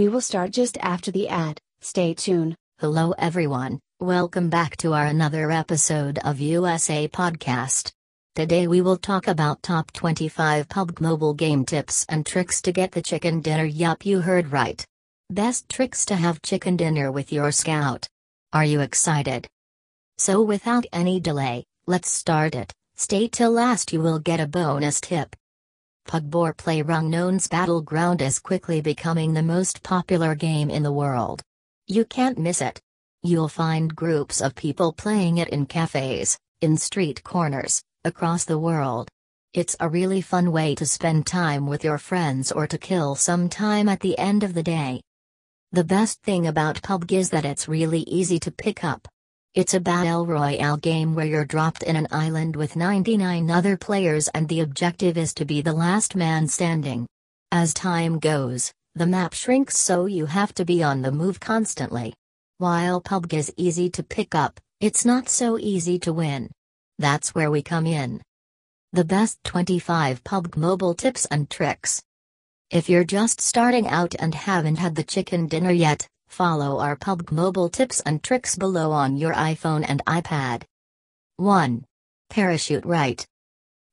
We will start just after the ad. Stay tuned. Hello everyone, welcome back to our another episode of USA Podcast. Today we will talk about top 25 PUBG mobile game tips and tricks to get the chicken dinner yup you heard right. Best tricks to have chicken dinner with your scout. Are you excited? So without any delay, let's start it. Stay till last you will get a bonus tip. PUBG PlayerUnknown's Battleground is quickly becoming the most popular game in the world. You can't miss it. You'll find groups of people playing it in cafes, in street corners, across the world. It's a really fun way to spend time with your friends or to kill some time at the end of the day. The best thing about PUBG is that it's really easy to pick up. It's a battle royale game where you're dropped in an island with 99 other players and the objective is to be the last man standing. As time goes, the map shrinks so you have to be on the move constantly. While PUBG is easy to pick up, it's not so easy to win. That's where we come in. The best 25 PUBG mobile tips and tricks. If you're just starting out and haven't had the chicken dinner yet, Follow our PUBG mobile tips and tricks below on your iPhone and iPad. 1. Parachute right.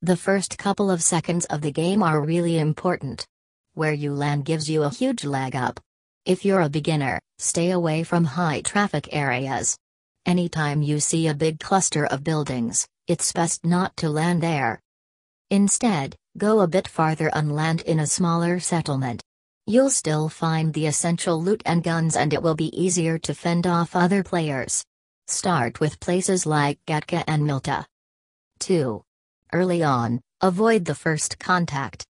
The first couple of seconds of the game are really important. Where you land gives you a huge leg up. If you're a beginner, stay away from high traffic areas. Anytime you see a big cluster of buildings, it's best not to land there. Instead, go a bit farther and land in a smaller settlement. You'll still find the essential loot and guns and it will be easier to fend off other players. Start with places like Gatka and Mylta. 2. Early on, avoid the first contact.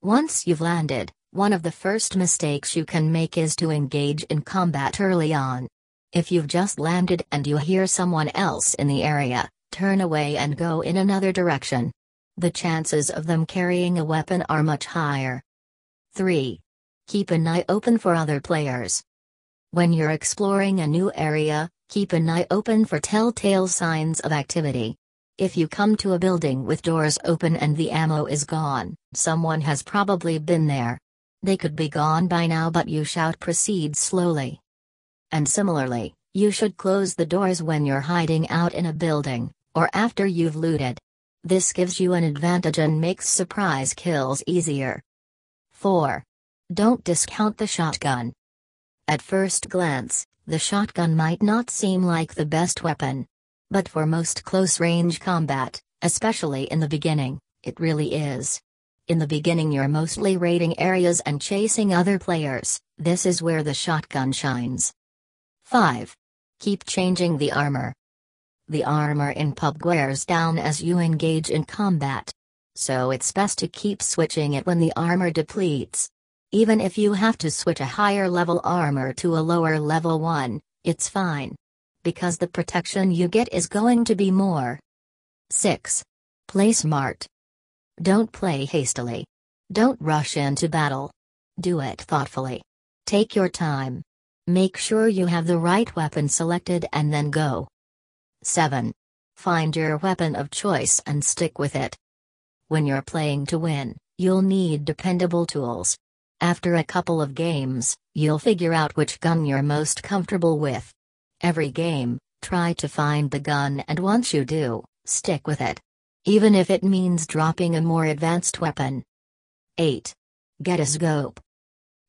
Once you've landed, one of the first mistakes you can make is to engage in combat early on. If you've just landed and you hear someone else in the area, turn away and go in another direction. The chances of them carrying a weapon are much higher. 3. Keep an eye open for other players. When you're exploring a new area, keep an eye open for telltale signs of activity. If you come to a building with doors open and the ammo is gone, someone has probably been there. They could be gone by now, but you shout proceed slowly. And similarly, you should close the doors when you're hiding out in a building, or after you've looted. This gives you an advantage and makes surprise kills easier. 4. Don't discount the shotgun. At first glance, the shotgun might not seem like the best weapon. But for most close range combat, especially in the beginning, it really is. In the beginning, you're mostly raiding areas and chasing other players, this is where the shotgun shines. 5. Keep changing the armor. The armor in PUBG wears down as you engage in combat. So it's best to keep switching it when the armor depletes. Even if you have to switch a higher level armor to a lower level one, it's fine. Because the protection you get is going to be more. 6. Play smart. Don't play hastily. Don't rush into battle. Do it thoughtfully. Take your time. Make sure you have the right weapon selected and then go. 7. Find your weapon of choice and stick with it. When you're playing to win, you'll need dependable tools. After a couple of games, you'll figure out which gun you're most comfortable with. Every game, try to find the gun and once you do, stick with it. Even if it means dropping a more advanced weapon. 8. Get a scope.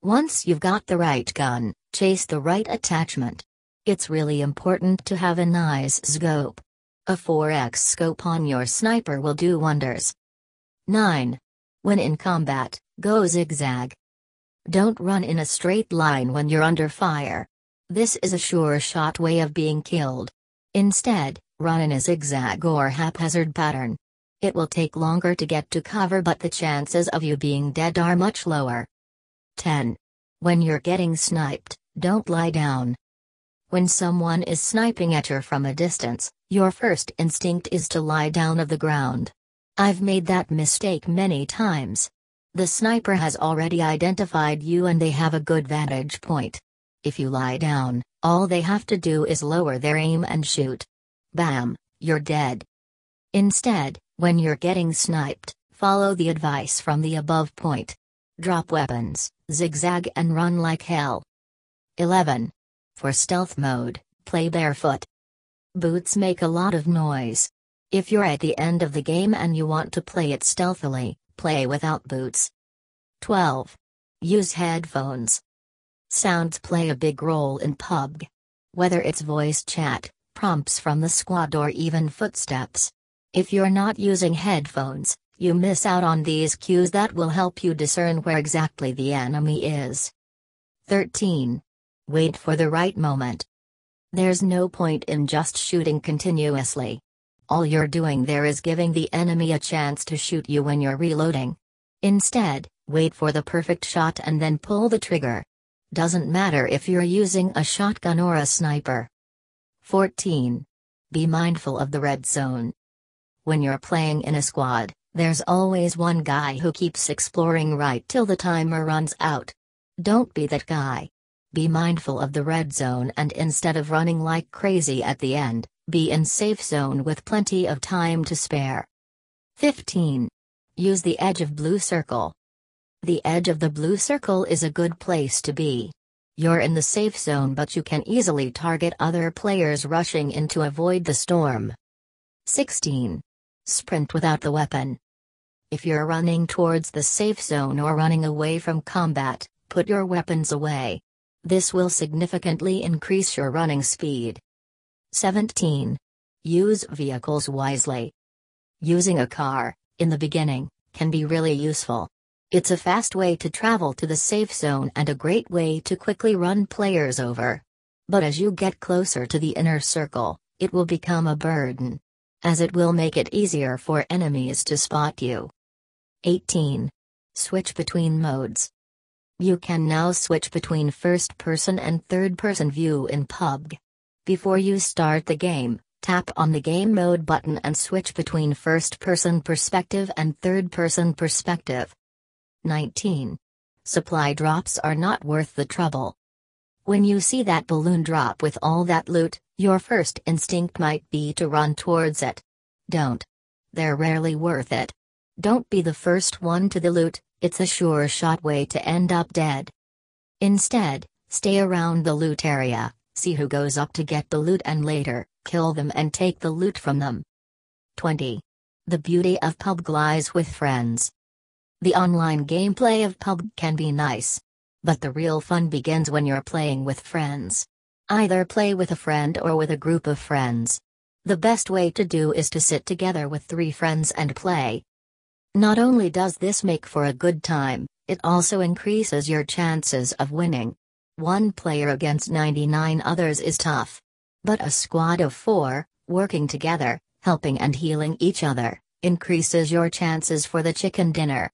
Once you've got the right gun, chase the right attachment. It's really important to have a nice scope. A 4x scope on your sniper will do wonders. 9. When in combat, go zigzag. Don't run in a straight line when you're under fire. This is a sure shot way of being killed. Instead, run in a zigzag or haphazard pattern. It will take longer to get to cover, but the chances of you being dead are much lower. 10. When you're getting sniped, don't lie down. When someone is sniping at you from a distance, your first instinct is to lie down of the ground. I've made that mistake many times. The sniper has already identified you and they have a good vantage point. If you lie down, all they have to do is lower their aim and shoot. Bam, you're dead. Instead, when you're getting sniped, follow the advice from the above point. Drop weapons, zigzag and run like hell. 11. For stealth mode, play barefoot. Boots make a lot of noise. If you're at the end of the game and you want to play it stealthily, play without boots. 12. Use headphones. Sounds play a big role in PUBG. Whether it's voice chat, prompts from the squad, or even footsteps. If you're not using headphones, you miss out on these cues that will help you discern where exactly the enemy is. 13. Wait for the right moment. There's no point in just shooting continuously. All you're doing there is giving the enemy a chance to shoot you when you're reloading. Instead, wait for the perfect shot and then pull the trigger. Doesn't matter if you're using a shotgun or a sniper. 14. Be mindful of the red zone. When you're playing in a squad, there's always one guy who keeps exploring right till the timer runs out. Don't be that guy. Be mindful of the red zone and instead of running like crazy at the end, be in safe zone with plenty of time to spare. 15. Use the edge of blue circle. The edge of the blue circle is a good place to be. You're in the safe zone but you can easily target other players rushing in to avoid the storm. 16. Sprint without the weapon. If you're running towards the safe zone or running away from combat, put your weapons away. This will significantly increase your running speed. 17. Use vehicles wisely. Using a car, in the beginning, can be really useful. It's a fast way to travel to the safe zone and a great way to quickly run players over. But as you get closer to the inner circle, it will become a burden. As it will make it easier for enemies to spot you. 18. Switch between modes. You can now switch between first person and third person view in PUBG. Before you start the game, tap on the game mode button and switch between first person perspective and third person perspective. 19. Supply drops are not worth the trouble. When you see that balloon drop with all that loot, your first instinct might be to run towards it. Don't. They're rarely worth it. Don't be the first one to the loot, it's a sure shot way to end up dead. Instead, stay around the loot area, see who goes up to get the loot and later, kill them and take the loot from them. 20. The beauty of PUBG lies with friends. The online gameplay of PUBG can be nice. But the real fun begins when you're playing with friends. Either play with a friend or with a group of friends. The best way to do is to sit together with three friends and play. Not only does this make for a good time, it also increases your chances of winning. One player against 99 others is tough. But a squad of four, working together, helping and healing each other, increases your chances for the chicken dinner.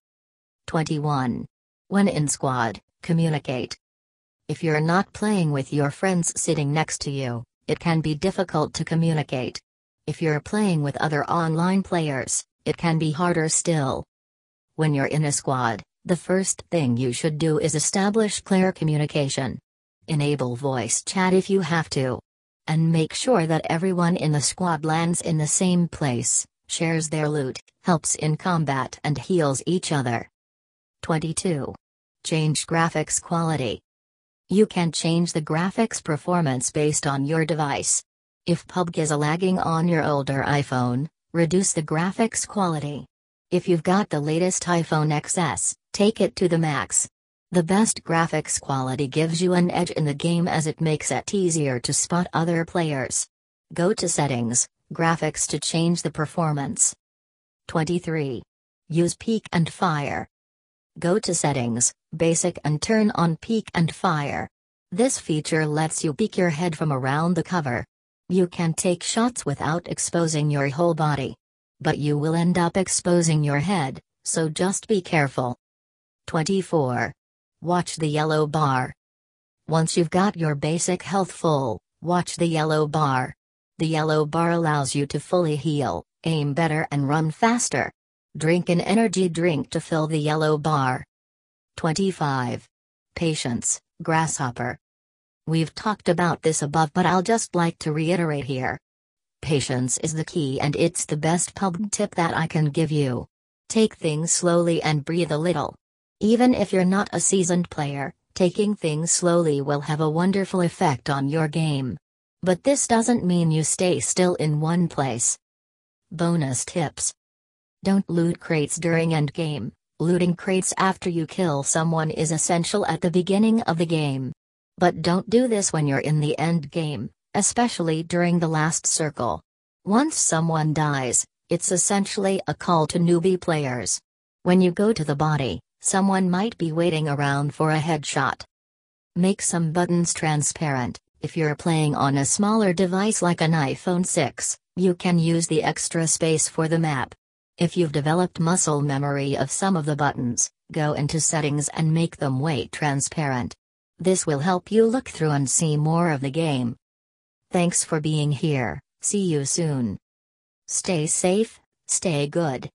21. When in squad, communicate. If you're not playing with your friends sitting next to you, it can be difficult to communicate. If you're playing with other online players, it can be harder still. When you're in a squad, the first thing you should do is establish clear communication. Enable voice chat if you have to. And make sure that everyone in the squad lands in the same place, shares their loot, helps in combat, and heals each other. 22. Change graphics quality. You can change the graphics performance based on your device. If PUBG is lagging on your older iPhone, reduce the graphics quality. If you've got the latest iPhone XS, take it to the max. The best graphics quality gives you an edge in the game as it makes it easier to spot other players. Go to Settings, Graphics to change the performance. 23. Use Peek and Fire. Go to Settings, Basic and turn on Peek and Fire. This feature lets you peek your head from around the cover. You can take shots without exposing your whole body. But you will end up exposing your head, so just be careful. 24. Watch the yellow bar. Once you've got your basic health full, watch the yellow bar. The yellow bar allows you to fully heal, aim better, and run faster. Drink an energy drink to fill the yellow bar. 25. Patience, Grasshopper. We've talked about this above, but I'll just like to reiterate here. Patience is the key, and it's the best pub tip that I can give you. Take things slowly and breathe a little. Even if you're not a seasoned player, taking things slowly will have a wonderful effect on your game. But this doesn't mean you stay still in one place. Bonus tips Don't loot crates during endgame. Looting crates after you kill someone is essential at the beginning of the game. But don't do this when you're in the end game, especially during the last circle. Once someone dies, it's essentially a call to newbie players. When you go to the body, someone might be waiting around for a headshot. Make some buttons transparent. If you're playing on a smaller device like an iPhone 6, you can use the extra space for the map. If you've developed muscle memory of some of the buttons, go into settings and make them weight transparent. This will help you look through and see more of the game. Thanks for being here, see you soon. Stay safe, stay good.